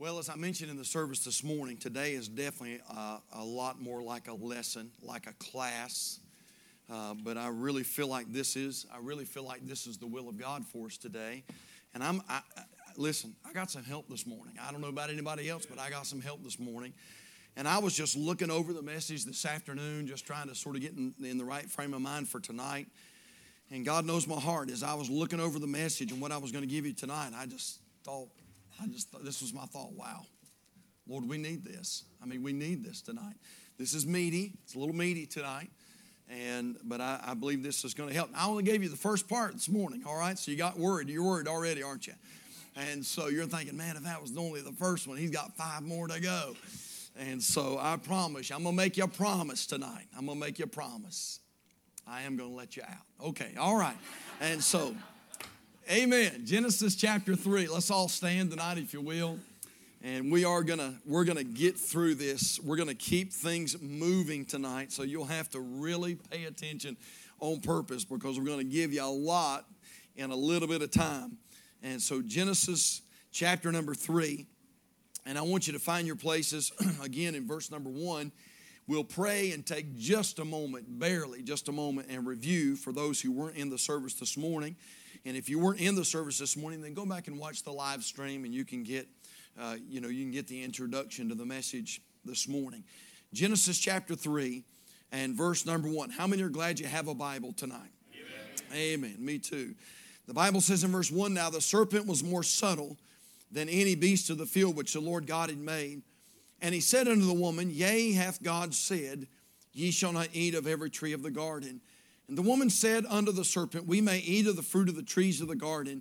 Well, as I mentioned in the service this morning, today is definitely uh, a lot more like a lesson, like a class. Uh, but I really feel like this is, I really feel like this is the will of God for us today. And I'm, I, I, listen, I got some help this morning. I don't know about anybody else, but I got some help this morning. And I was just looking over the message this afternoon, just trying to sort of get in, in the right frame of mind for tonight. And God knows my heart. As I was looking over the message and what I was going to give you tonight, I just thought, I just thought, this was my thought. Wow, Lord, we need this. I mean, we need this tonight. This is meaty. It's a little meaty tonight, and but I, I believe this is going to help. I only gave you the first part this morning. All right, so you got worried. You're worried already, aren't you? And so you're thinking, man, if that was only the first one, he's got five more to go. And so I promise you, I'm going to make you a promise tonight. I'm going to make you a promise. I am going to let you out. Okay, all right. And so. Amen. Genesis chapter 3. Let's all stand tonight if you will. And we are gonna we're gonna get through this. We're gonna keep things moving tonight. So you'll have to really pay attention on purpose because we're gonna give you a lot in a little bit of time. And so Genesis chapter number three. And I want you to find your places again in verse number one. We'll pray and take just a moment, barely just a moment, and review for those who weren't in the service this morning. And if you weren't in the service this morning, then go back and watch the live stream, and you can get, uh, you know, you can get the introduction to the message this morning. Genesis chapter three, and verse number one. How many are glad you have a Bible tonight? Amen. Amen. Me too. The Bible says in verse one, now the serpent was more subtle than any beast of the field which the Lord God had made. And he said unto the woman, Yea, hath God said, Ye shall not eat of every tree of the garden. And the woman said unto the serpent, We may eat of the fruit of the trees of the garden,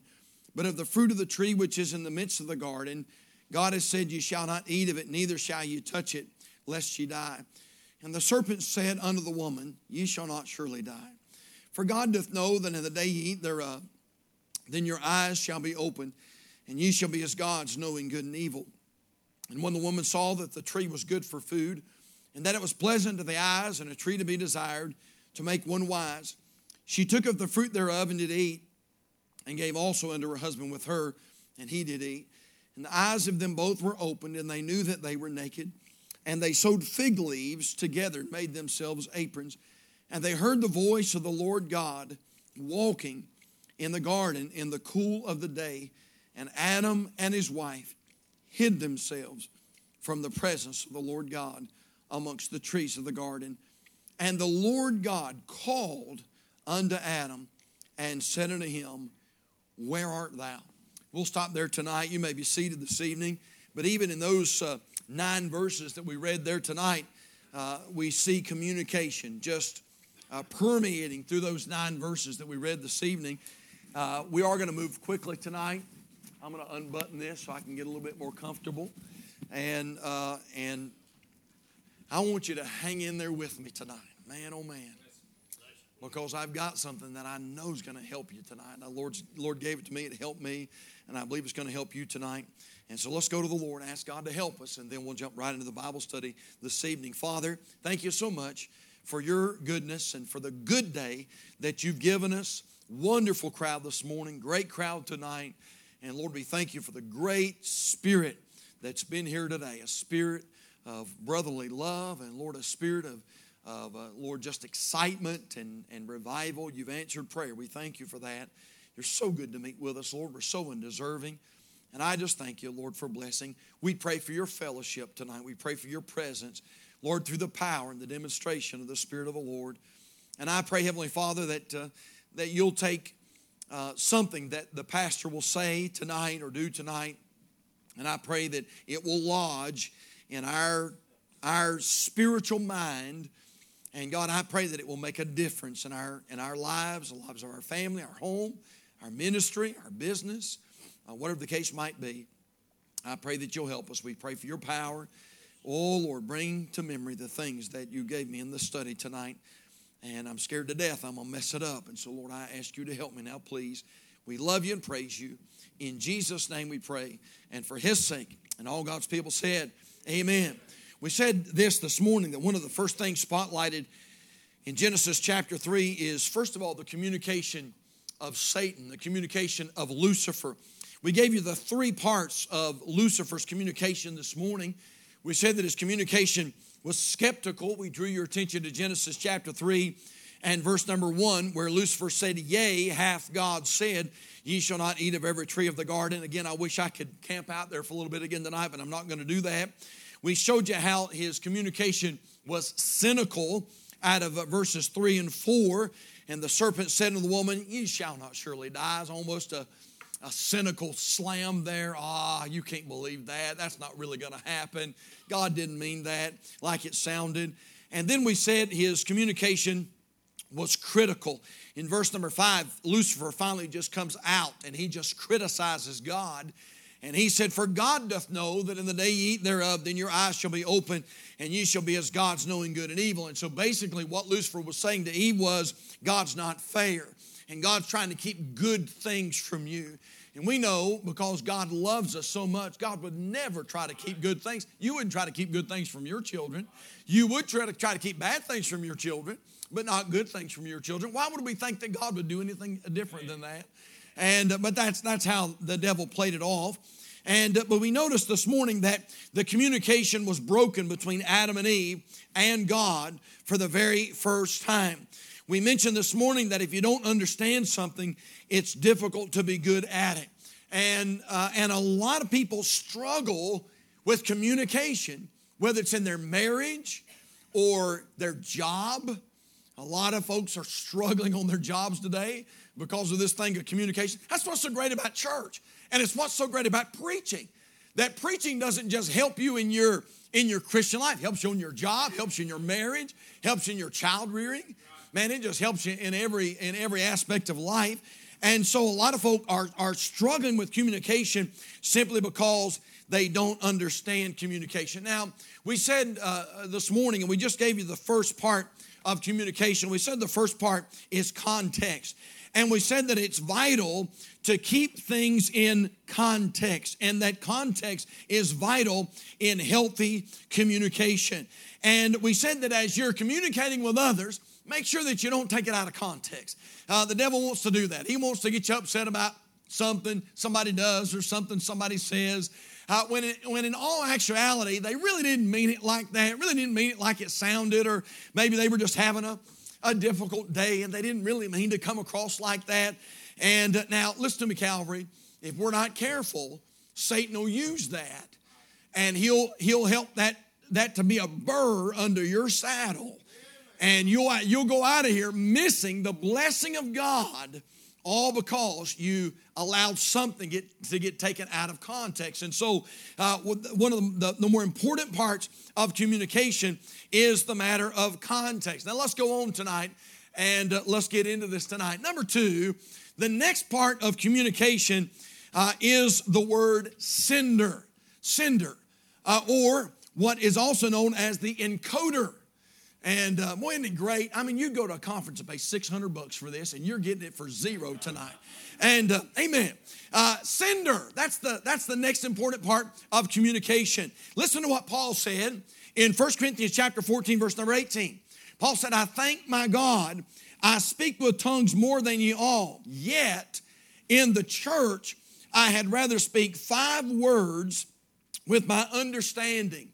but of the fruit of the tree which is in the midst of the garden, God has said, You shall not eat of it, neither shall you touch it, lest ye die. And the serpent said unto the woman, Ye shall not surely die. For God doth know that in the day ye eat thereof, then your eyes shall be opened, and ye shall be as gods, knowing good and evil. And when the woman saw that the tree was good for food, and that it was pleasant to the eyes, and a tree to be desired, to make one wise. She took of the fruit thereof and did eat, and gave also unto her husband with her, and he did eat. And the eyes of them both were opened, and they knew that they were naked. And they sewed fig leaves together, and made themselves aprons. And they heard the voice of the Lord God walking in the garden in the cool of the day. And Adam and his wife hid themselves from the presence of the Lord God amongst the trees of the garden. And the Lord God called unto Adam and said unto him, Where art thou? We'll stop there tonight. You may be seated this evening. But even in those uh, nine verses that we read there tonight, uh, we see communication just uh, permeating through those nine verses that we read this evening. Uh, we are going to move quickly tonight. I'm going to unbutton this so I can get a little bit more comfortable. And, uh, and I want you to hang in there with me tonight. Man, oh man. Because I've got something that I know is going to help you tonight. The Lord's, Lord gave it to me, it helped me, and I believe it's going to help you tonight. And so let's go to the Lord and ask God to help us, and then we'll jump right into the Bible study this evening. Father, thank you so much for your goodness and for the good day that you've given us. Wonderful crowd this morning, great crowd tonight. And Lord, we thank you for the great spirit that's been here today a spirit of brotherly love, and Lord, a spirit of, of uh, Lord, just excitement and, and revival. You've answered prayer. We thank you for that. You're so good to meet with us, Lord. We're so undeserving. And I just thank you, Lord, for blessing. We pray for your fellowship tonight. We pray for your presence, Lord, through the power and the demonstration of the Spirit of the Lord. And I pray, Heavenly Father, that, uh, that you'll take uh, something that the pastor will say tonight or do tonight, and I pray that it will lodge in our, our spiritual mind. And God, I pray that it will make a difference in our, in our lives, the lives of our family, our home, our ministry, our business, uh, whatever the case might be. I pray that you'll help us. We pray for your power. Oh, Lord, bring to memory the things that you gave me in the study tonight. And I'm scared to death I'm going to mess it up. And so, Lord, I ask you to help me now, please. We love you and praise you. In Jesus' name we pray. And for his sake, and all God's people said, Amen. We said this this morning that one of the first things spotlighted in Genesis chapter 3 is, first of all, the communication of Satan, the communication of Lucifer. We gave you the three parts of Lucifer's communication this morning. We said that his communication was skeptical. We drew your attention to Genesis chapter 3 and verse number 1, where Lucifer said, Yea, hath God said, Ye shall not eat of every tree of the garden. Again, I wish I could camp out there for a little bit again tonight, but I'm not going to do that. We showed you how his communication was cynical out of verses 3 and 4. And the serpent said to the woman, You shall not surely die. It's almost a, a cynical slam there. Ah, you can't believe that. That's not really going to happen. God didn't mean that like it sounded. And then we said his communication was critical. In verse number five, Lucifer finally just comes out and he just criticizes God and he said, For God doth know that in the day ye eat thereof, then your eyes shall be open, and ye shall be as gods, knowing good and evil. And so basically, what Lucifer was saying to Eve was, God's not fair, and God's trying to keep good things from you. And we know because God loves us so much, God would never try to keep good things. You wouldn't try to keep good things from your children. You would try to try to keep bad things from your children, but not good things from your children. Why would we think that God would do anything different than that? And, uh, but that's, that's how the devil played it off. And, uh, but we noticed this morning that the communication was broken between Adam and Eve and God for the very first time. We mentioned this morning that if you don't understand something, it's difficult to be good at it. And, uh, and a lot of people struggle with communication, whether it's in their marriage or their job. A lot of folks are struggling on their jobs today because of this thing of communication. That's what's so great about church. And it's what's so great about preaching. That preaching doesn't just help you in your in your Christian life, helps you in your job, helps you in your marriage, helps you in your child rearing. Man, it just helps you in every in every aspect of life. And so a lot of folk are, are struggling with communication simply because they don't understand communication. Now, we said uh, this morning, and we just gave you the first part of communication. We said the first part is context. And we said that it's vital to keep things in context, and that context is vital in healthy communication. And we said that as you're communicating with others, make sure that you don't take it out of context. Uh, the devil wants to do that. He wants to get you upset about something somebody does or something somebody says. Uh, when, it, when in all actuality, they really didn't mean it like that, really didn't mean it like it sounded, or maybe they were just having a a difficult day and they didn't really mean to come across like that. And uh, now, listen to me, Calvary. If we're not careful, Satan will use that and he'll, he'll help that, that to be a burr under your saddle. And you'll, you'll go out of here missing the blessing of God all because you allowed something get, to get taken out of context. And so, uh, one of the, the, more important parts of communication is the matter of context. Now, let's go on tonight and uh, let's get into this tonight. Number two, the next part of communication uh, is the word sender, sender, uh, or what is also known as the encoder. And uh, boy, isn't it great? I mean, you go to a conference and pay 600 bucks for this, and you're getting it for zero tonight. And uh, amen. Uh, sender, that's the, that's the next important part of communication. Listen to what Paul said in 1 Corinthians chapter 14, verse number 18. Paul said, I thank my God, I speak with tongues more than ye all, yet in the church I had rather speak five words with my understanding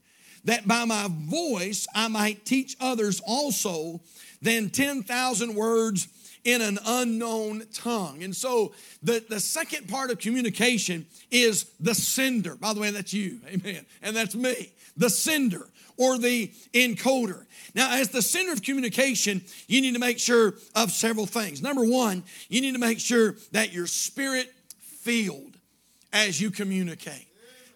that by my voice I might teach others also than 10,000 words in an unknown tongue. And so the, the second part of communication is the sender. By the way, that's you, amen. And that's me, the sender or the encoder. Now, as the sender of communication, you need to make sure of several things. Number one, you need to make sure that you're spirit filled as you communicate.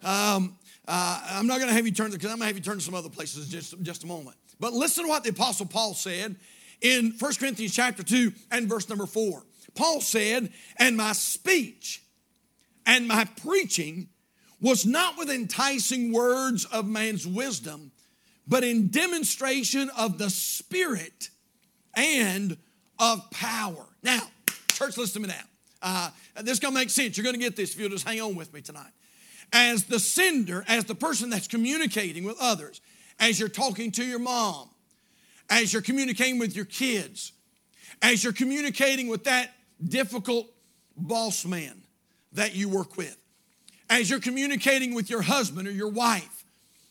Um, uh, I'm not going to have you turn because I'm going to have you turn to some other places just, just a moment. But listen to what the Apostle Paul said in 1 Corinthians chapter 2 and verse number 4. Paul said, And my speech and my preaching was not with enticing words of man's wisdom, but in demonstration of the Spirit and of power. Now, church, listen to me now. Uh, this is going to make sense. You're going to get this if you'll just hang on with me tonight as the sender, as the person that's communicating with others, as you're talking to your mom, as you're communicating with your kids, as you're communicating with that difficult boss man that you work with, as you're communicating with your husband or your wife,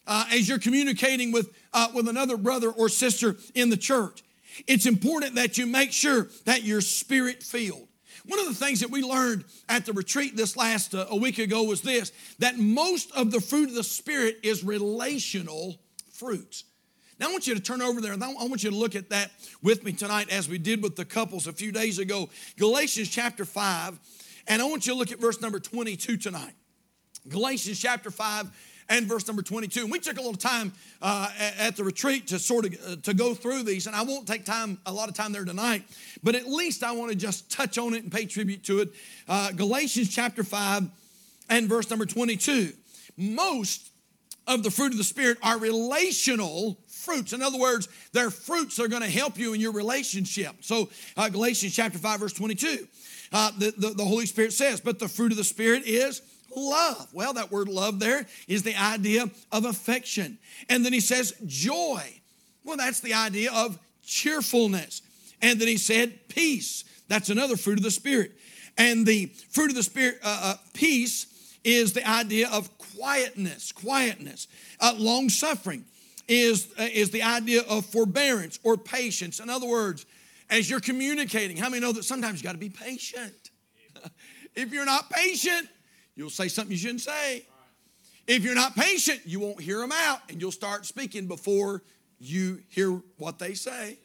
uh, as you're communicating with, uh, with another brother or sister in the church, it's important that you make sure that you're spirit filled. One of the things that we learned at the retreat this last uh, a week ago was this that most of the fruit of the Spirit is relational fruits. Now, I want you to turn over there and I want you to look at that with me tonight as we did with the couples a few days ago. Galatians chapter 5, and I want you to look at verse number 22 tonight. Galatians chapter 5 and verse number 22. And we took a little time uh, at the retreat to sort of uh, to go through these, and I won't take time a lot of time there tonight, but at least I want to just touch on it and pay tribute to it. Uh, Galatians chapter 5 and verse number 22. Most of the fruit of the Spirit are relational fruits. In other words, they're fruits are going to help you in your relationship. So, uh, Galatians chapter 5, verse 22, uh, the, the, the Holy Spirit says, But the fruit of the Spirit is love. Well, that word love there is the idea of affection. And then he says joy. Well, that's the idea of cheerfulness. And then he said peace. That's another fruit of the Spirit. And the fruit of the Spirit, uh, uh, peace, is the idea of quietness, quietness. Uh, long suffering is, uh, is the idea of forbearance or patience. In other words, as you're communicating, how many know that sometimes you got to be patient? if you're not patient, You'll say something you shouldn't say. If you're not patient, you won't hear them out and you'll start speaking before you hear what they say.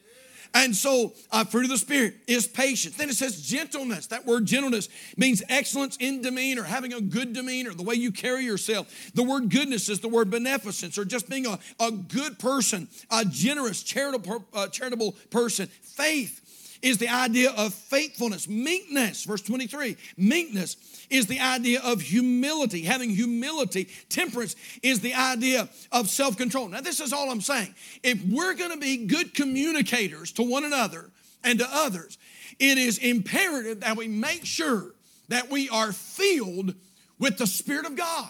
And so, uh, fruit of the Spirit is patience. Then it says gentleness. That word gentleness means excellence in demeanor, having a good demeanor, the way you carry yourself. The word goodness is the word beneficence, or just being a, a good person, a generous, charitable, uh, charitable person. Faith is the idea of faithfulness. Meekness, verse 23, meekness is the idea of humility, having humility. Temperance is the idea of self control. Now, this is all I'm saying. If we're going to be good communicators to one another and to others, it is imperative that we make sure that we are filled with the Spirit of God.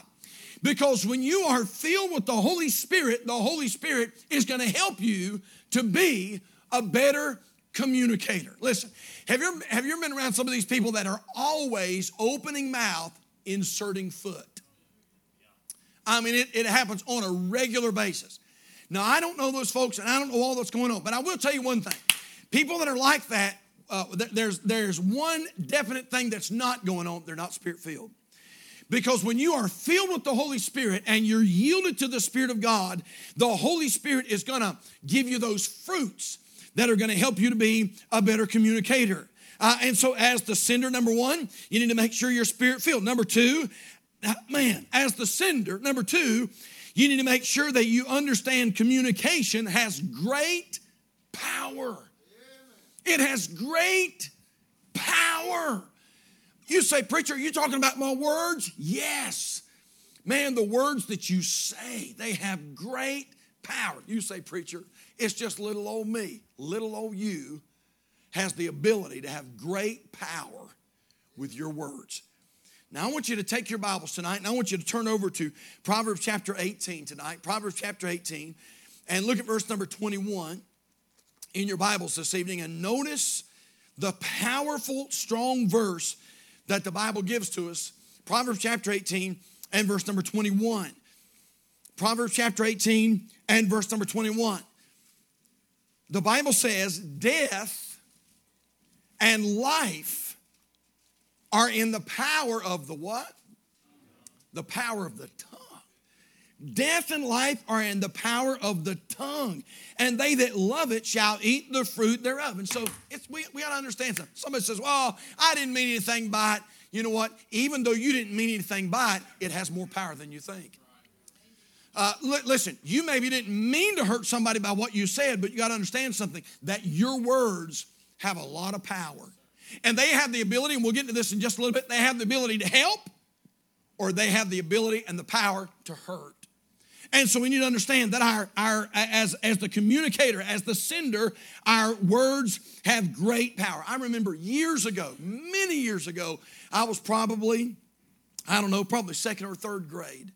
Because when you are filled with the Holy Spirit, the Holy Spirit is going to help you to be a better communicator. Listen, have you, have you ever been around some of these people that are always opening mouth, inserting foot? I mean, it, it happens on a regular basis. Now, I don't know those folks and I don't know all that's going on, but I will tell you one thing. People that are like that, uh, there's, there's one definite thing that's not going on. They're not spirit filled. Because when you are filled with the Holy Spirit and you're yielded to the Spirit of God, the Holy Spirit is going to give you those fruits that are going to help you to be a better communicator. Uh, and so, as the sender, number one, you need to make sure you're spirit filled. Number two, uh, man, as the sender, number two, you need to make sure that you understand communication has great power. It has great power. You say, Preacher, are you talking about my words? Yes. Man, the words that you say, they have great power. You say, Preacher, it's just little old me, little old you has the ability to have great power with your words. Now, I want you to take your Bibles tonight and I want you to turn over to Proverbs chapter 18 tonight. Proverbs chapter 18, and look at verse number 21 in your Bibles this evening and notice the powerful, strong verse that the Bible gives to us. Proverbs chapter 18 and verse number 21. Proverbs chapter 18 and verse number 21 the Bible says death and life are in the power of the what? The power of the tongue. Death and life are in the power of the tongue, and they that love it shall eat the fruit thereof. And so it's, we, we got to understand something. Somebody says, Well, I didn't mean anything by it. You know what? Even though you didn't mean anything by it, it has more power than you think. Uh, li- listen, you maybe didn't mean to hurt somebody by what you said, but you got to understand something that your words have a lot of power. And they have the ability, and we'll get into this in just a little bit, they have the ability to help, or they have the ability and the power to hurt. And so we need to understand that our, our as, as the communicator, as the sender, our words have great power. I remember years ago, many years ago, I was probably, I don't know, probably second or third grade.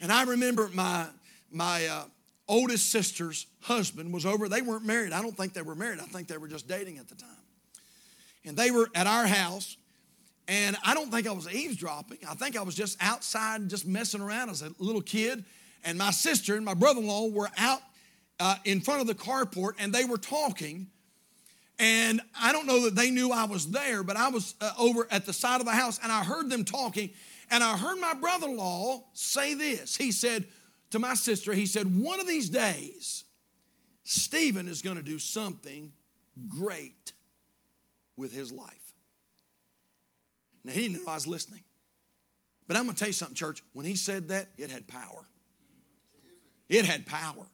And I remember my, my uh, oldest sister's husband was over. They weren't married. I don't think they were married. I think they were just dating at the time. And they were at our house, And I don't think I was eavesdropping. I think I was just outside, just messing around as a little kid. And my sister and my brother in law were out uh, in front of the carport and they were talking. And I don't know that they knew I was there, but I was uh, over at the side of the house and I heard them talking. And I heard my brother in law say this. He said to my sister, he said, One of these days, Stephen is going to do something great with his life. Now, he didn't know I was listening. But I'm going to tell you something, church. When he said that, it had power. It had power.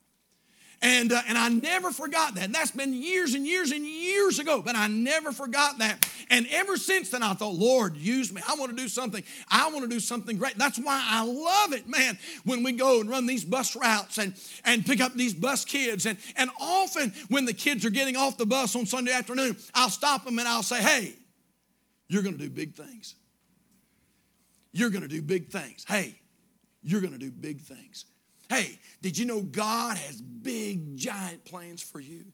And, uh, and I never forgot that. That's been years and years and years ago, but I never forgot that. And ever since then, I thought, Lord, use me. I want to do something. I want to do something great. That's why I love it, man, when we go and run these bus routes and, and pick up these bus kids. And, and often when the kids are getting off the bus on Sunday afternoon, I'll stop them and I'll say, hey, you're going to do big things. You're going to do big things. Hey, you're going to do big things. Hey, did you know God has big, giant plans for you?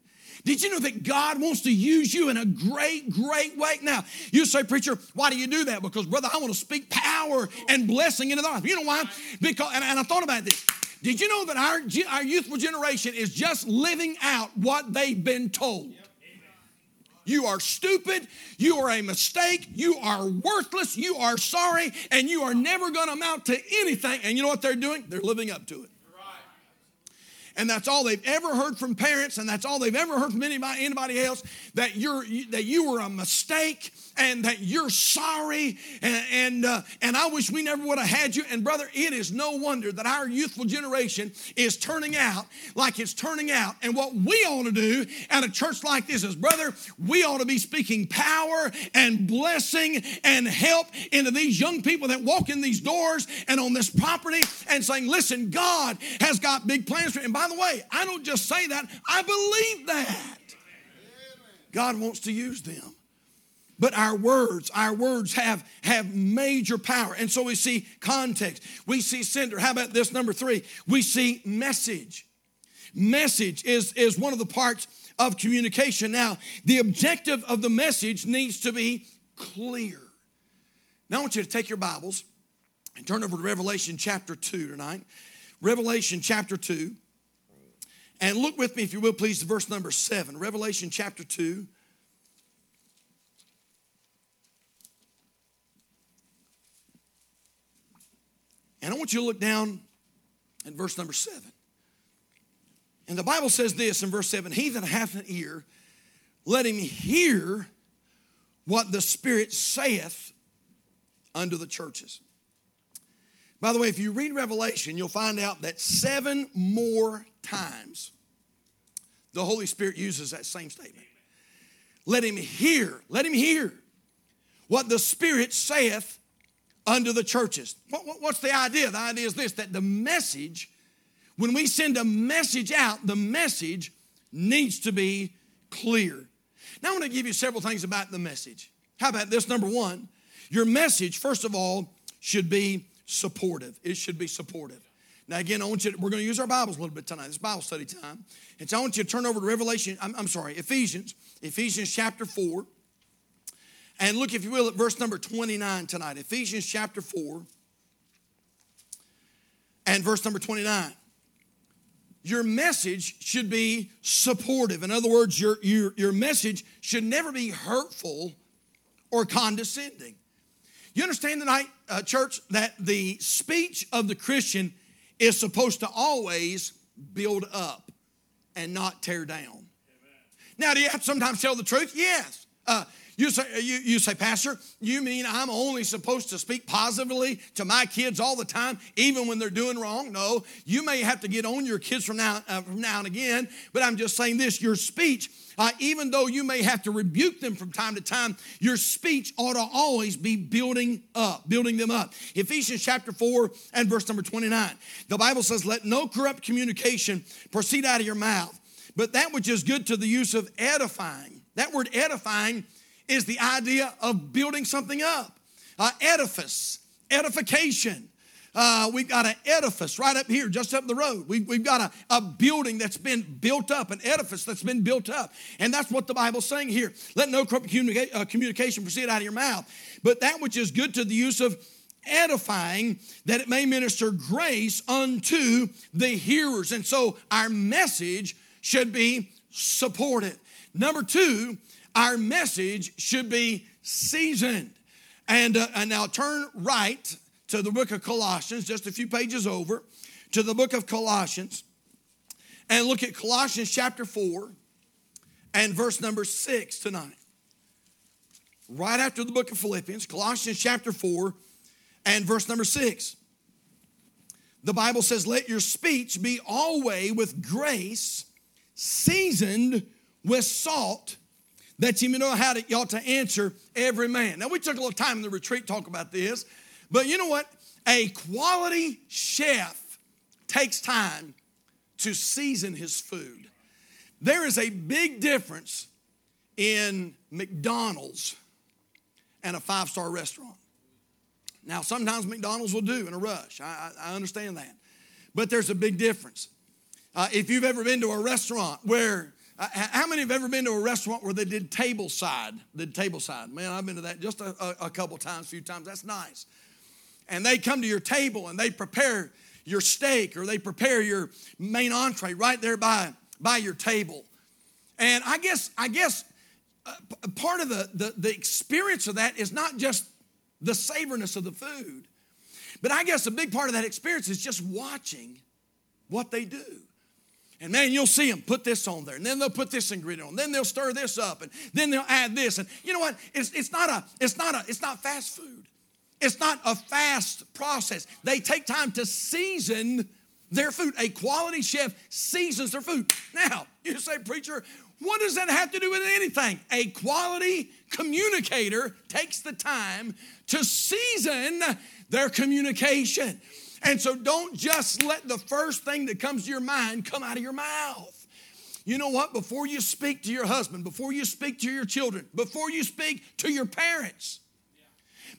Did you know that God wants to use you in a great, great way? Now, you say, Preacher, why do you do that? Because, brother, I want to speak power and blessing into the life. You know why? Because, and, and I thought about this. Did you know that our, our youthful generation is just living out what they've been told? You are stupid. You are a mistake. You are worthless. You are sorry. And you are never going to amount to anything. And you know what they're doing? They're living up to it and that's all they've ever heard from parents, and that's all they've ever heard from anybody, anybody else that you're that you were a mistake and that you're sorry, and and, uh, and I wish we never would have had you. And brother, it is no wonder that our youthful generation is turning out like it's turning out. And what we ought to do at a church like this is, brother, we ought to be speaking power and blessing and help into these young people that walk in these doors and on this property and saying, listen, God has got big plans for you. And by by the way, I don't just say that, I believe that. God wants to use them. But our words, our words have, have major power. And so we see context. We see sender. How about this number three? We see message. Message is, is one of the parts of communication. Now, the objective of the message needs to be clear. Now, I want you to take your Bibles and turn over to Revelation chapter 2 tonight. Revelation chapter 2. And look with me, if you will, please, to verse number seven, Revelation chapter 2. And I want you to look down at verse number seven. And the Bible says this in verse seven He that hath an ear, let him hear what the Spirit saith unto the churches. By the way, if you read Revelation, you'll find out that seven more times the Holy Spirit uses that same statement. Let him hear, let him hear what the Spirit saith unto the churches. What, what, what's the idea? The idea is this that the message, when we send a message out, the message needs to be clear. Now, I want to give you several things about the message. How about this? Number one, your message, first of all, should be supportive. It should be supportive. Now, again, I want you to, we're going to use our Bibles a little bit tonight. It's Bible study time. And so I want you to turn over to Revelation, I'm, I'm sorry, Ephesians, Ephesians chapter 4. And look, if you will, at verse number 29 tonight. Ephesians chapter 4 and verse number 29. Your message should be supportive. In other words, your, your, your message should never be hurtful or condescending. You understand tonight, uh, church, that the speech of the Christian is supposed to always build up and not tear down. Amen. Now, do you have to sometimes tell the truth? Yes. Uh, you say, you, you say, Pastor, you mean I'm only supposed to speak positively to my kids all the time, even when they're doing wrong? No, you may have to get on your kids from now, uh, from now and again, but I'm just saying this your speech, uh, even though you may have to rebuke them from time to time, your speech ought to always be building up, building them up. Ephesians chapter 4 and verse number 29. The Bible says, Let no corrupt communication proceed out of your mouth, but that which is good to the use of edifying. That word edifying is the idea of building something up. Uh, edifice, edification. Uh, we've got an edifice right up here, just up the road. We, we've got a, a building that's been built up, an edifice that's been built up. And that's what the Bible's saying here. Let no communica- uh, communication proceed out of your mouth, but that which is good to the use of edifying, that it may minister grace unto the hearers. And so our message should be supported. Number two, our message should be seasoned. And, uh, and now turn right to the book of Colossians, just a few pages over, to the book of Colossians, and look at Colossians chapter 4 and verse number 6 tonight. Right after the book of Philippians, Colossians chapter 4 and verse number 6. The Bible says, Let your speech be always with grace, seasoned with salt, that you know how to, you ought to answer every man. Now, we took a little time in the retreat talk about this, but you know what? A quality chef takes time to season his food. There is a big difference in McDonald's and a five star restaurant. Now, sometimes McDonald's will do in a rush. I, I understand that. But there's a big difference. Uh, if you've ever been to a restaurant where, how many have ever been to a restaurant where they did table side? Did table side? Man, I've been to that just a, a, a couple times, a few times. That's nice and they come to your table and they prepare your steak or they prepare your main entree right there by, by your table. And I guess, I guess uh, part of the, the, the experience of that is not just the savoriness of the food, but I guess a big part of that experience is just watching what they do. And man, you'll see them put this on there, and then they'll put this ingredient on, then they'll stir this up, and then they'll add this. And you know what? It's, it's not a, it's not a, it's not fast food. It's not a fast process. They take time to season their food. A quality chef seasons their food. Now, you say, preacher, what does that have to do with anything? A quality communicator takes the time to season their communication. And so don't just let the first thing that comes to your mind come out of your mouth. You know what? Before you speak to your husband, before you speak to your children, before you speak to your parents,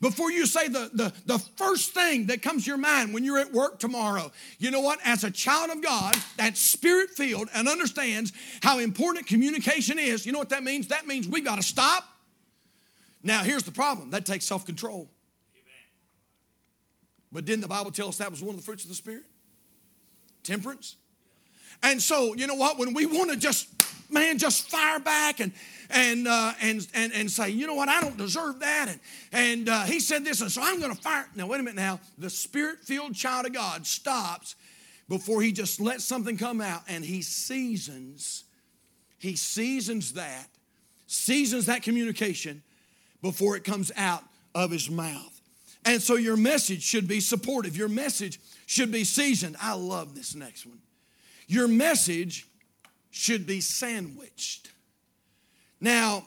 before you say the, the, the first thing that comes to your mind when you're at work tomorrow, you know what? As a child of God that's spirit filled and understands how important communication is, you know what that means? That means we've got to stop. Now, here's the problem that takes self control. But didn't the Bible tell us that was one of the fruits of the Spirit? Temperance. And so, you know what? When we want to just, man, just fire back and and, uh, and, and, and say, you know what, I don't deserve that. And, and uh, he said this, and so I'm going to fire. Now, wait a minute now. The spirit filled child of God stops before he just lets something come out and he seasons, he seasons that, seasons that communication before it comes out of his mouth. And so your message should be supportive. Your message should be seasoned. I love this next one. Your message should be sandwiched. Now,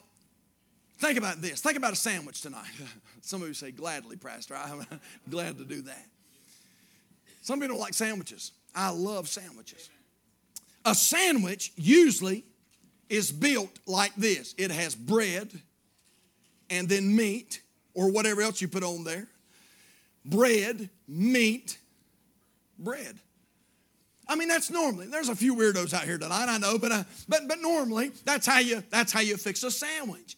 think about this. Think about a sandwich tonight. Some of you say, gladly, Pastor. I'm glad to do that. Some people don't like sandwiches. I love sandwiches. A sandwich usually is built like this it has bread and then meat or whatever else you put on there. Bread, meat, bread. I mean, that's normally. There's a few weirdos out here tonight, I know, but uh, but but normally that's how you that's how you fix a sandwich.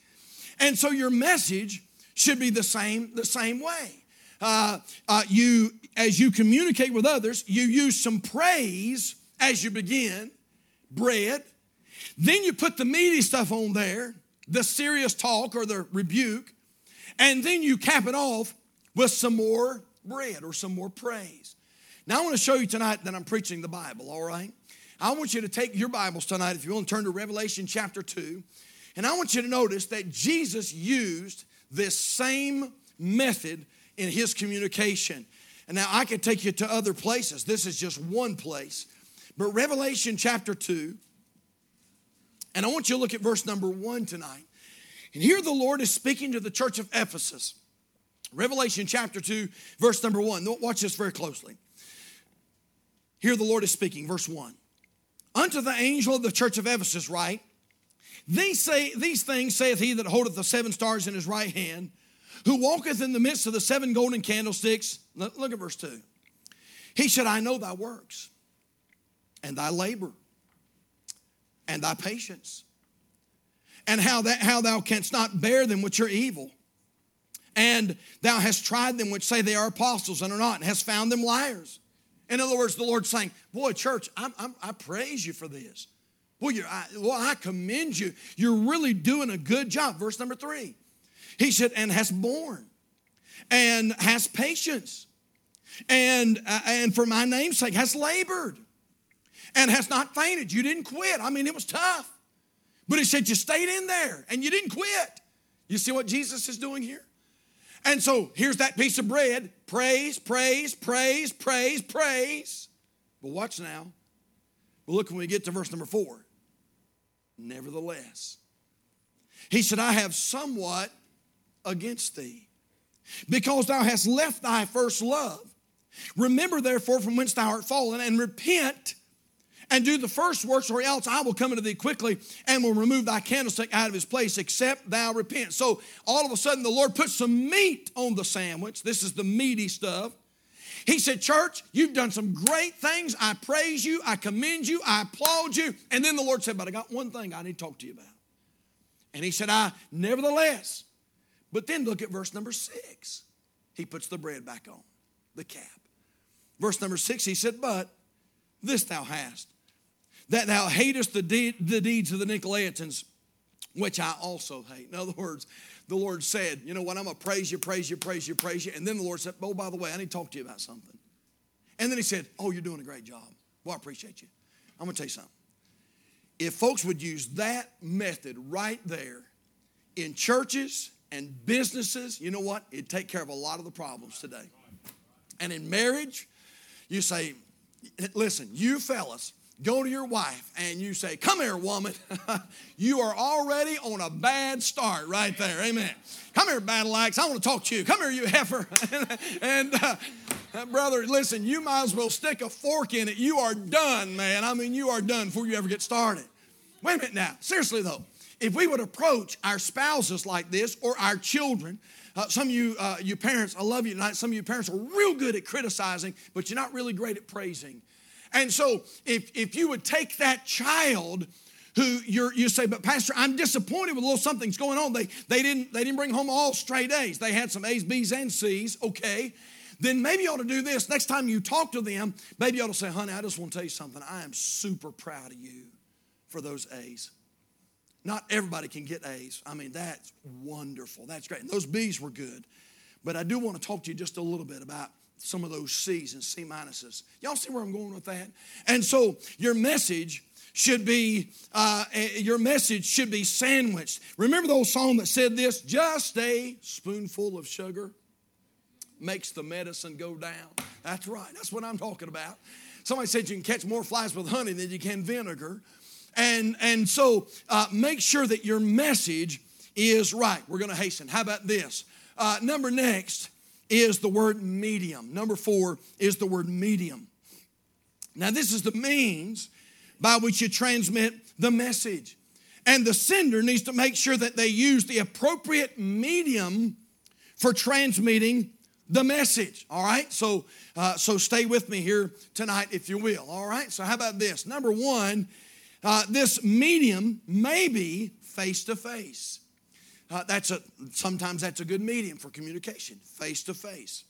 And so your message should be the same the same way. Uh, uh, you as you communicate with others, you use some praise as you begin, bread. Then you put the meaty stuff on there, the serious talk or the rebuke, and then you cap it off with some more bread or some more praise. Now, I want to show you tonight that I'm preaching the Bible, all right? I want you to take your Bibles tonight, if you want to turn to Revelation chapter 2. And I want you to notice that Jesus used this same method in his communication. And now I could take you to other places. This is just one place. But Revelation chapter 2, and I want you to look at verse number 1 tonight. And here the Lord is speaking to the church of Ephesus. Revelation chapter 2, verse number 1. Watch this very closely. Here the Lord is speaking, verse 1. Unto the angel of the church of Ephesus write, these, say, these things saith he that holdeth the seven stars in his right hand, who walketh in the midst of the seven golden candlesticks. Look at verse 2. He said, I know thy works and thy labor and thy patience and how, that, how thou canst not bear them which are evil. And thou hast tried them which say they are apostles and are not, and hast found them liars. In other words, the Lord's saying, Boy, church, I'm, I'm, i praise you for this. Boy, I, well, I commend you. You're really doing a good job. Verse number three. He said, and has borne, and has patience, and, uh, and for my name's sake has labored, and has not fainted. You didn't quit. I mean, it was tough. But he said, you stayed in there and you didn't quit. You see what Jesus is doing here? And so here's that piece of bread praise, praise, praise, praise, praise. But watch now. But look when we get to verse number four. Nevertheless, he said, I have somewhat against thee, because thou hast left thy first love. Remember, therefore, from whence thou art fallen, and repent and do the first works, or else I will come into thee quickly and will remove thy candlestick out of his place, except thou repent. So all of a sudden, the Lord put some meat on the sandwich. This is the meaty stuff. He said, Church, you've done some great things. I praise you. I commend you. I applaud you. And then the Lord said, But I got one thing I need to talk to you about. And he said, I, nevertheless, but then look at verse number six. He puts the bread back on, the cap. Verse number six, he said, But this thou hast, that thou hatest the, de- the deeds of the Nicolaitans, which I also hate. In other words, the Lord said, You know what? I'm going to praise you, praise you, praise you, praise you. And then the Lord said, Oh, by the way, I need to talk to you about something. And then He said, Oh, you're doing a great job. Well, I appreciate you. I'm going to tell you something. If folks would use that method right there in churches and businesses, you know what? It'd take care of a lot of the problems today. And in marriage, you say, listen, you fellas, go to your wife and you say, Come here, woman. you are already on a bad start right there. Amen. Come here, battle axe. I want to talk to you. Come here, you heifer. and uh, brother, listen, you might as well stick a fork in it. You are done, man. I mean, you are done before you ever get started. Wait a minute now. Seriously, though, if we would approach our spouses like this or our children, uh, some of you, uh, you parents, I love you tonight. Some of you parents are real good at criticizing, but you're not really great at praising. And so, if, if you would take that child who you're, you say, but Pastor, I'm disappointed with a little something's going on. They, they, didn't, they didn't bring home all straight A's. They had some A's, B's, and C's. Okay. Then maybe you ought to do this. Next time you talk to them, maybe you ought to say, honey, I just want to tell you something. I am super proud of you for those A's. Not everybody can get A's. I mean, that's wonderful. That's great. And those B's were good. But I do want to talk to you just a little bit about some of those C's and C minuses. Y'all see where I'm going with that? And so your message should be uh, eh, your message should be sandwiched. Remember the old song that said this? Just a spoonful of sugar makes the medicine go down. That's right. That's what I'm talking about. Somebody said you can catch more flies with honey than you can vinegar. And, and so uh, make sure that your message is right. We're going to hasten. How about this? Uh, number next is the word medium. Number four is the word medium. Now, this is the means by which you transmit the message. And the sender needs to make sure that they use the appropriate medium for transmitting the message. All right, so uh, so stay with me here tonight, if you will. All right, so how about this? Number one, uh, this medium may be face to face. That's a sometimes that's a good medium for communication, face to face.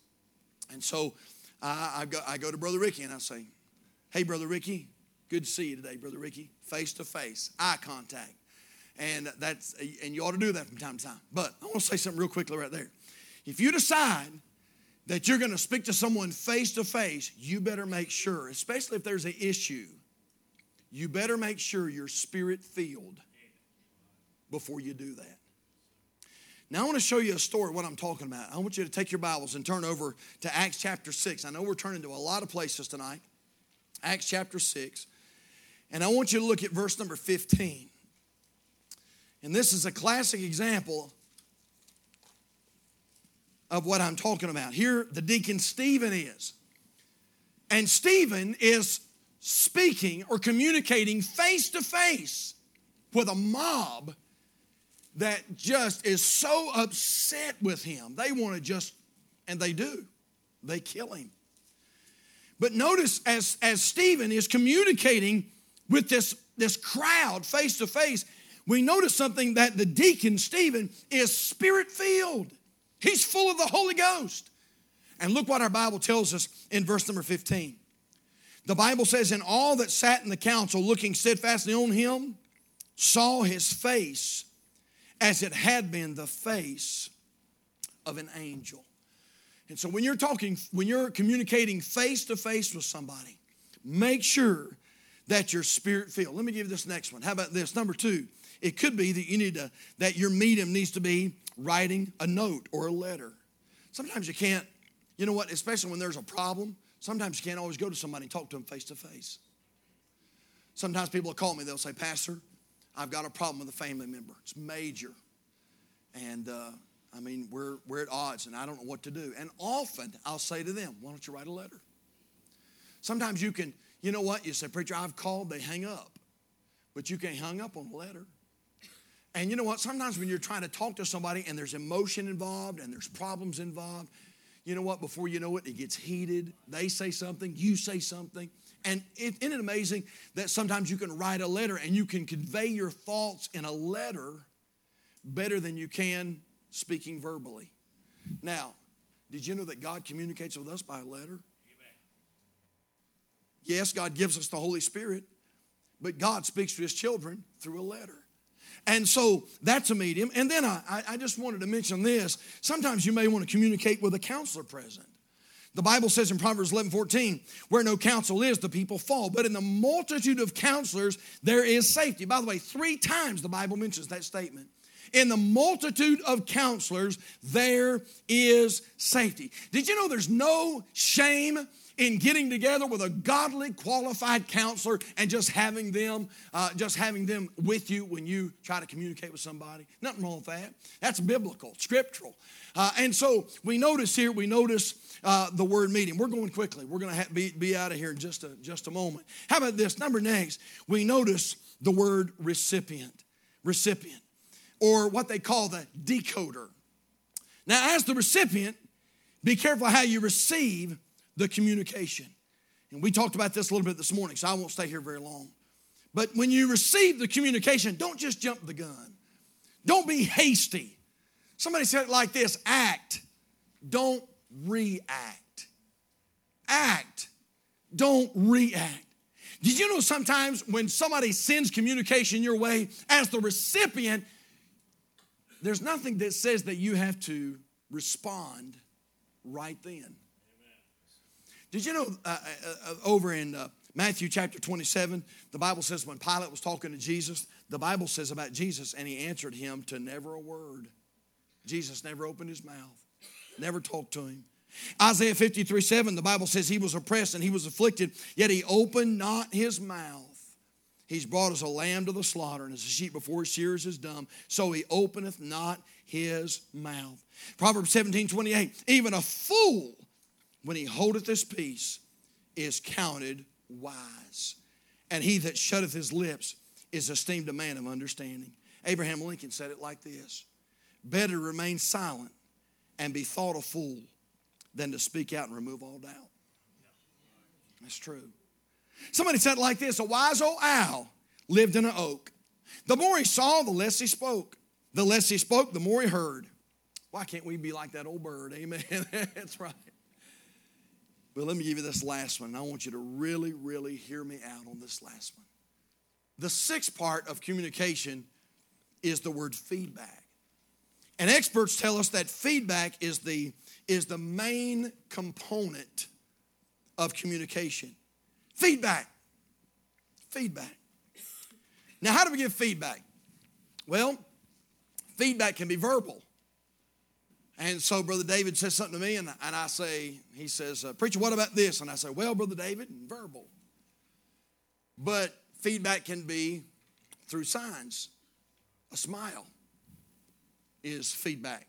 And so uh, I go I go to Brother Ricky and I say, "Hey, Brother Ricky, good to see you today, Brother Ricky. Face to face, eye contact." And that's and you ought to do that from time to time. But I want to say something real quickly right there. If you decide that you're going to speak to someone face to face, you better make sure, especially if there's an issue, you better make sure you're spirit filled before you do that. Now, I want to show you a story, what I'm talking about. I want you to take your Bibles and turn over to Acts chapter 6. I know we're turning to a lot of places tonight. Acts chapter 6. And I want you to look at verse number 15. And this is a classic example of what I'm talking about. Here, the deacon Stephen is. And Stephen is speaking or communicating face to face with a mob that just is so upset with him. They want to just, and they do, they kill him. But notice as, as Stephen is communicating with this, this crowd face to face, we notice something that the deacon, Stephen, is spirit filled. He's full of the Holy Ghost. And look what our Bible tells us in verse number 15. The Bible says, And all that sat in the council, looking steadfastly on him, saw his face as it had been the face of an angel. And so when you're talking, when you're communicating face to face with somebody, make sure that you're spirit filled. Let me give you this next one. How about this? Number two, it could be that you need to, that your medium needs to be writing a note or a letter. Sometimes you can't, you know what, especially when there's a problem, sometimes you can't always go to somebody and talk to them face to face. Sometimes people will call me, they'll say, Pastor, I've got a problem with a family member. It's major. And uh, I mean, we're, we're at odds and I don't know what to do. And often I'll say to them, Why don't you write a letter? Sometimes you can, you know what? You say, Preacher, I've called, they hang up. But you can't hang up on a letter. And you know what? Sometimes when you're trying to talk to somebody and there's emotion involved and there's problems involved, you know what? Before you know it, it gets heated. They say something, you say something. And isn't it amazing that sometimes you can write a letter and you can convey your thoughts in a letter better than you can speaking verbally. Now, did you know that God communicates with us by a letter? Yes, God gives us the Holy Spirit, but God speaks to his children through a letter. And so that's a medium. And then I, I just wanted to mention this. Sometimes you may want to communicate with a counselor present. The Bible says in Proverbs 11 14, where no counsel is, the people fall. But in the multitude of counselors, there is safety. By the way, three times the Bible mentions that statement. In the multitude of counselors, there is safety. Did you know there's no shame in getting together with a godly, qualified counselor and just having them, uh, just having them with you when you try to communicate with somebody? Nothing wrong with that. That's biblical, scriptural. Uh, and so we notice here, we notice uh, the word meeting. We're going quickly. We're going to be, be out of here in just a, just a moment. How about this? Number next, we notice the word recipient. Recipient or what they call the decoder. Now, as the recipient, be careful how you receive the communication. And we talked about this a little bit this morning, so I won't stay here very long. But when you receive the communication, don't just jump the gun. Don't be hasty. Somebody said it like this act, don't react. Act, don't react. Did you know sometimes when somebody sends communication your way, as the recipient, there's nothing that says that you have to respond right then. Did you know uh, uh, uh, over in uh, Matthew chapter 27, the Bible says when Pilate was talking to Jesus, the Bible says about Jesus, and he answered him to never a word. Jesus never opened his mouth, never talked to him. Isaiah 53 7, the Bible says he was oppressed and he was afflicted, yet he opened not his mouth. He's brought as a lamb to the slaughter, and as a sheep before his shears is dumb, so he openeth not his mouth. Proverbs 17 28, even a fool, when he holdeth his peace, is counted wise. And he that shutteth his lips is esteemed a man of understanding. Abraham Lincoln said it like this Better remain silent and be thought a fool than to speak out and remove all doubt. That's true. Somebody said it like this A wise old owl lived in an oak. The more he saw, the less he spoke. The less he spoke, the more he heard. Why can't we be like that old bird? Amen. That's right. But let me give you this last one. I want you to really, really hear me out on this last one. The sixth part of communication is the word feedback. And experts tell us that feedback is the, is the main component of communication. Feedback. Feedback. Now, how do we give feedback? Well, feedback can be verbal. And so Brother David says something to me, and, and I say, he says, uh, Preacher, what about this? And I say, Well, Brother David, verbal. But feedback can be through signs. A smile is feedback.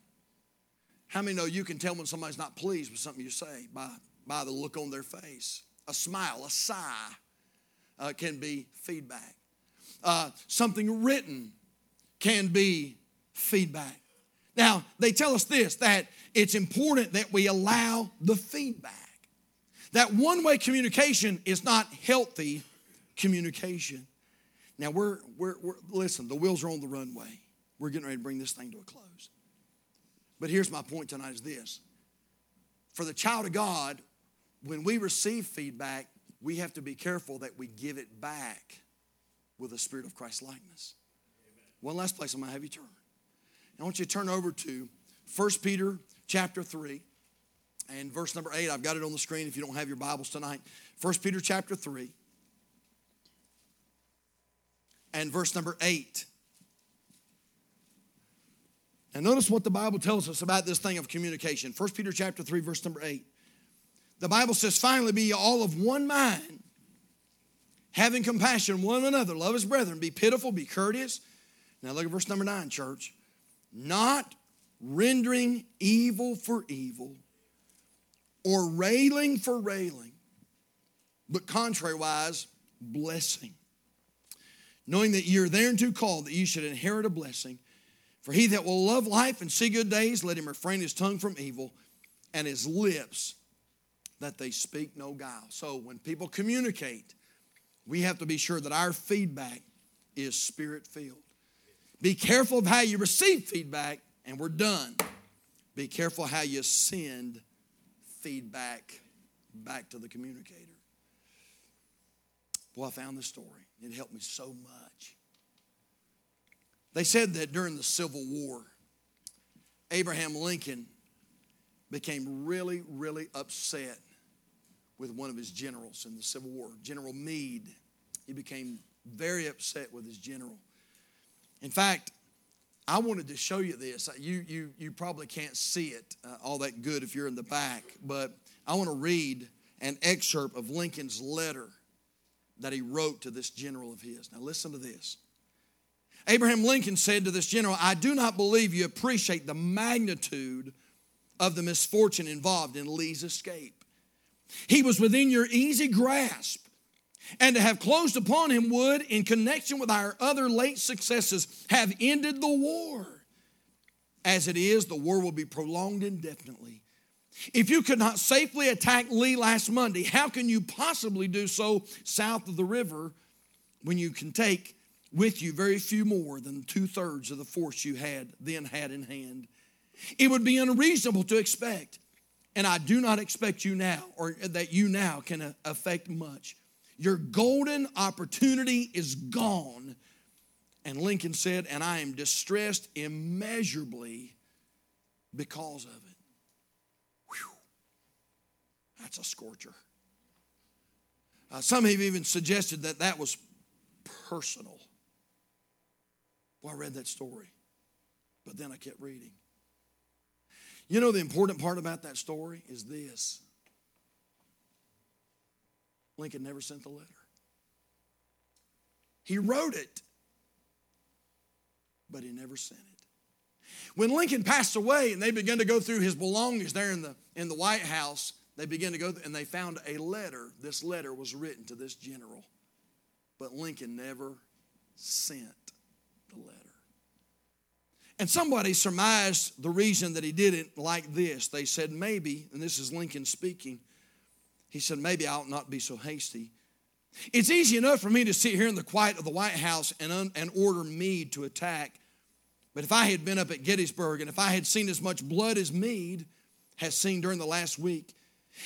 How many know you can tell when somebody's not pleased with something you say by, by the look on their face? a smile, a sigh uh, can be feedback. Uh, something written can be feedback. Now, they tell us this that it's important that we allow the feedback. That one way communication is not healthy communication. Now, we're, we're, we're, listen, the wheels are on the runway. We're getting ready to bring this thing to a close. But here's my point tonight is this. For the child of God, when we receive feedback, we have to be careful that we give it back with a spirit of Christ likeness. One last place I'm going to have you turn. I want you to turn over to 1 Peter chapter 3 and verse number 8. I've got it on the screen if you don't have your Bibles tonight. 1 Peter chapter 3 and verse number 8. And notice what the Bible tells us about this thing of communication. 1 Peter chapter 3, verse number 8. The Bible says, finally, be all of one mind, having compassion one another, love his brethren, be pitiful, be courteous. Now look at verse number 9, church. Not rendering evil for evil or railing for railing, but contrariwise, blessing. Knowing that you're thereunto called, that you should inherit a blessing. For he that will love life and see good days, let him refrain his tongue from evil and his lips that they speak no guile. So when people communicate, we have to be sure that our feedback is spirit filled. Be careful of how you receive feedback, and we're done. Be careful how you send feedback back to the communicator. Boy, I found this story. It helped me so much. They said that during the Civil War, Abraham Lincoln became really, really upset with one of his generals in the Civil War, General Meade. He became very upset with his general. In fact, I wanted to show you this. You, you, you probably can't see it uh, all that good if you're in the back, but I want to read an excerpt of Lincoln's letter that he wrote to this general of his. Now, listen to this. Abraham Lincoln said to this general, I do not believe you appreciate the magnitude of the misfortune involved in Lee's escape. He was within your easy grasp, and to have closed upon him would, in connection with our other late successes, have ended the war. As it is, the war will be prolonged indefinitely. If you could not safely attack Lee last Monday, how can you possibly do so south of the river when you can take with you very few more than two thirds of the force you had then had in hand. It would be unreasonable to expect, and I do not expect you now, or that you now can affect much. Your golden opportunity is gone. And Lincoln said, and I am distressed immeasurably because of it. Whew. That's a scorcher. Uh, some have even suggested that that was personal. Well, I read that story, but then I kept reading. You know, the important part about that story is this Lincoln never sent the letter. He wrote it, but he never sent it. When Lincoln passed away and they began to go through his belongings there in the, in the White House, they began to go and they found a letter. This letter was written to this general, but Lincoln never sent the letter. And somebody surmised the reason that he did it like this. They said, maybe, and this is Lincoln speaking, he said, maybe I ought not be so hasty. It's easy enough for me to sit here in the quiet of the White House and, un- and order Meade to attack. But if I had been up at Gettysburg and if I had seen as much blood as Meade has seen during the last week,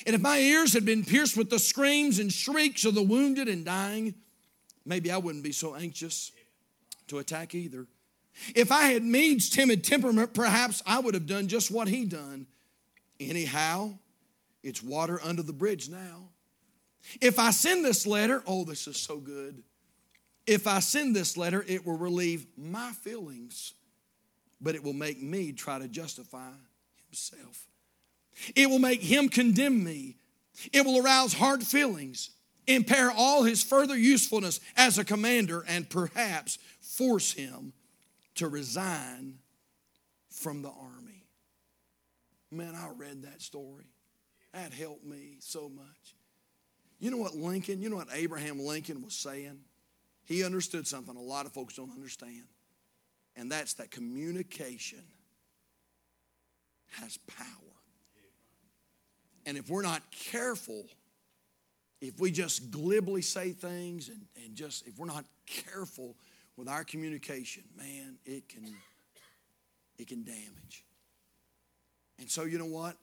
and if my ears had been pierced with the screams and shrieks of the wounded and dying, maybe I wouldn't be so anxious to attack either. If I had Meade's timid temperament, perhaps I would have done just what he done. Anyhow, it's water under the bridge now. If I send this letter, oh, this is so good. If I send this letter, it will relieve my feelings, but it will make me try to justify himself. It will make him condemn me. It will arouse hard feelings, impair all his further usefulness as a commander, and perhaps force him to resign from the army. Man, I read that story. That helped me so much. You know what Lincoln, you know what Abraham Lincoln was saying? He understood something a lot of folks don't understand, and that's that communication has power. And if we're not careful if we just glibly say things and, and just, if we're not careful with our communication, man, it can, it can damage. And so, you know what?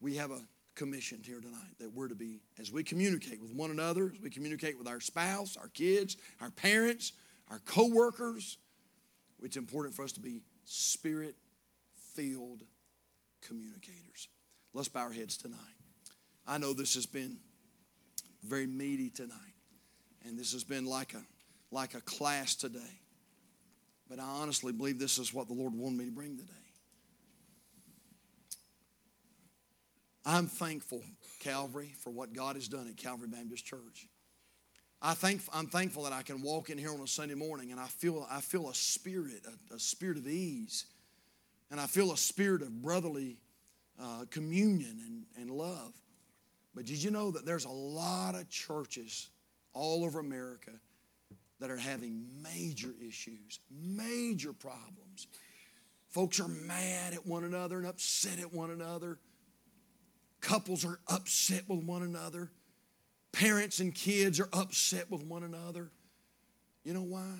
We have a commission here tonight that we're to be, as we communicate with one another, as we communicate with our spouse, our kids, our parents, our co workers, it's important for us to be spirit filled communicators. Let's bow our heads tonight. I know this has been very meaty tonight, and this has been like a, like a class today. But I honestly believe this is what the Lord wanted me to bring today. I'm thankful, Calvary, for what God has done at Calvary Baptist Church. I think, I'm thankful that I can walk in here on a Sunday morning and I feel, I feel a spirit, a, a spirit of ease, and I feel a spirit of brotherly uh, communion and, and love. But did you know that there's a lot of churches all over America that are having major issues, major problems? Folks are mad at one another and upset at one another. Couples are upset with one another. Parents and kids are upset with one another. You know why?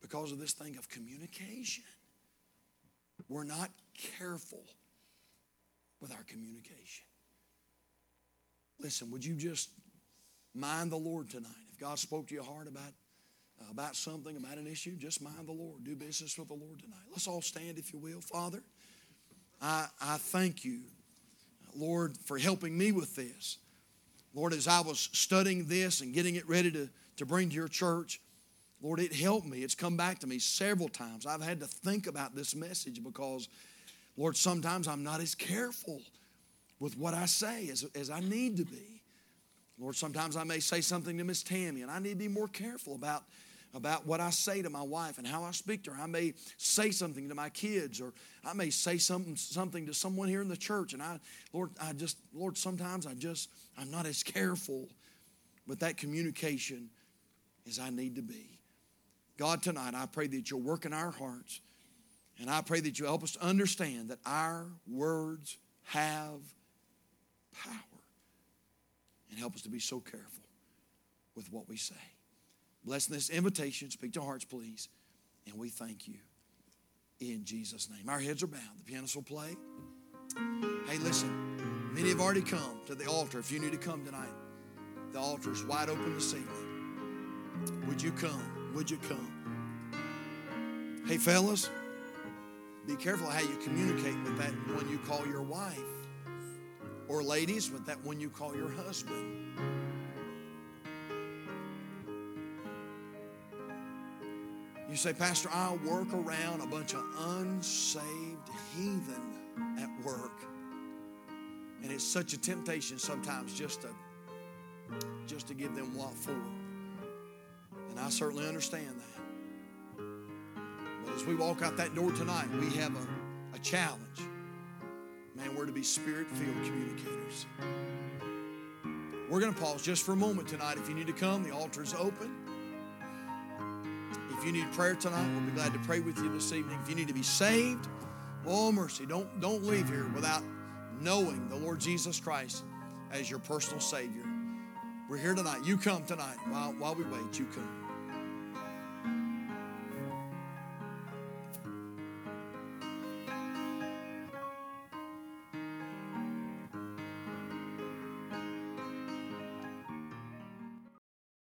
Because of this thing of communication. We're not careful with our communication. Listen, would you just mind the Lord tonight? If God spoke to your heart about, uh, about something, about an issue, just mind the Lord. Do business with the Lord tonight. Let's all stand, if you will. Father, I, I thank you, Lord, for helping me with this. Lord, as I was studying this and getting it ready to, to bring to your church, Lord, it helped me. It's come back to me several times. I've had to think about this message because, Lord, sometimes I'm not as careful with what I say as, as I need to be. Lord, sometimes I may say something to Miss Tammy, and I need to be more careful about about what I say to my wife and how I speak to her. I may say something to my kids, or I may say something something to someone here in the church. And I, Lord, I just, Lord, sometimes I just, I'm not as careful with that communication as I need to be. God, tonight I pray that you'll work in our hearts, and I pray that you help us to understand that our words have power, and help us to be so careful with what we say. Bless this invitation. Speak to hearts, please. And we thank you in Jesus' name. Our heads are bowed. The pianist will play. Hey, listen, many have already come to the altar. If you need to come tonight, the altar is wide open this evening. Would you come? Would you come? Hey, fellas, be careful how you communicate with that one you call your wife, or ladies, with that one you call your husband. You say, Pastor, I work around a bunch of unsaved heathen at work. And it's such a temptation sometimes just to just to give them what for. And I certainly understand that. But as we walk out that door tonight, we have a, a challenge. Man, we're to be spirit filled communicators. We're going to pause just for a moment tonight. If you need to come, the altar is open. If you need prayer tonight, we'll be glad to pray with you this evening. If you need to be saved, oh mercy, don't, don't leave here without knowing the Lord Jesus Christ as your personal Savior. We're here tonight. You come tonight. While, while we wait, you come.